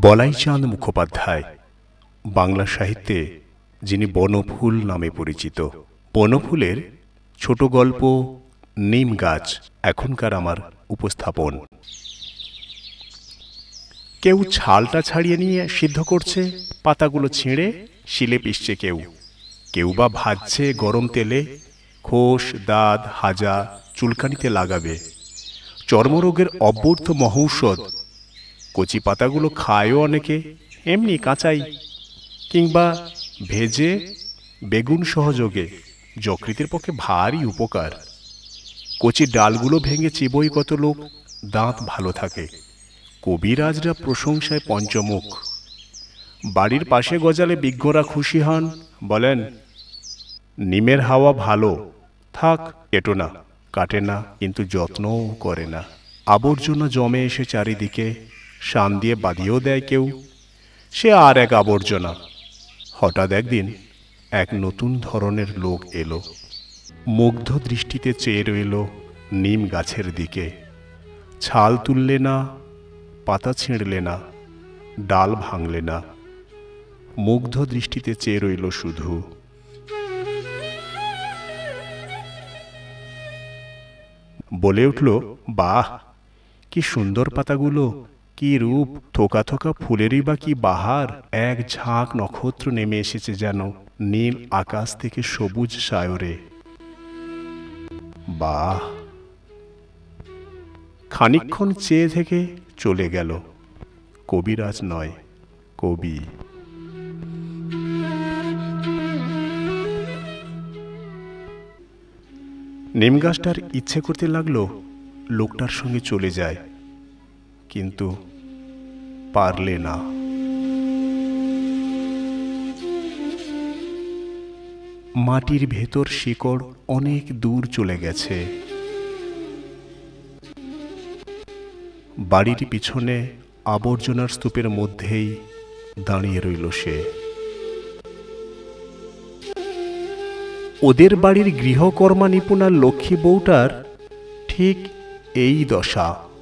বলাইচাঁদ মুখোপাধ্যায়, বাংলা সাহিত্যে যিনি বনফুল নামে পরিচিত। বনফুলের ছোট গল্প, নিম গাছ, এখনকার আমার উপস্থাপন। কেউ ছালটা ছাড়িয়ে নিয়ে সিদ্ধ করছে, পাতাগুলো ছিঁড়ে শিলে পিষছে কেউ। কেউ বা ভাজছে গরম তেলে, খোস, দাঁত, হাজা, চুলকানিতে লাগাবে। চর্মরোগের অব্যর্থ মহৌষধ কচি পাতাগুলো খায়ও অনেকে, এমনি কাঁচাই। কিংবা ভেজে বেগুন সহযোগে, যকৃতের পক্ষে ভারী উপকার। কচি ডালগুলো ভেঙে চিবই কত লোক, দাঁত ভালো থাকে। কবিরাজরা প্রশংসায় পঞ্চমুখ। বাড়ির পাশে গজালে বিজ্ঞরা খুশি হন, বলেন, নিমের হাওয়া ভালো, থাক, কেটো না, কাটে না, কিন্তু যত্নও করে না। আবর্জনা জমে এসে চারিদিকে শান দিয়ে বাঁধিয়েও দেয় কেউ। সে আর এক আবর্জনা। হঠাৎ একদিন এক নতুন ধরনের লোক এলো। মুগ্ধ দৃষ্টিতে চেয়ে রইল নিম গাছের দিকে। ছাল তুললে না, পাতা ছিঁড়লে না, ডাল ভাঙলে না। মুগ্ধ দৃষ্টিতে চেয়ে রইল শুধু। বলে উঠল, বাহ, কি সুন্দর পাতাগুলো! কি রূপ, থোকা থোকা ফুলেরই বা কি বাহার? এক ঝাঁক নক্ষত্র নেমে এসেছে যেন, নীল আকাশ থেকে সবুজ সায়রে। বাহ! খানিক্ষণ চেয়ে থেকে চলে গেল। কবিরাজ নয়, কবি। নিম গাছটার ইচ্ছে করতে লাগল, লোকটার সঙ্গে চলে যায়। কিন্তু পারলে না। মাটির ভেতর শিকড় অনেক দূর চলে গেছে। বাড়ির পিছনে আবর্জনার স্তূপের মধ্যেই দাঁড়িয়ে রইল সে। ওদের বাড়ির গৃহকর্মা নিপুণা লক্ষ্মী বউটার ঠিক এই দশা।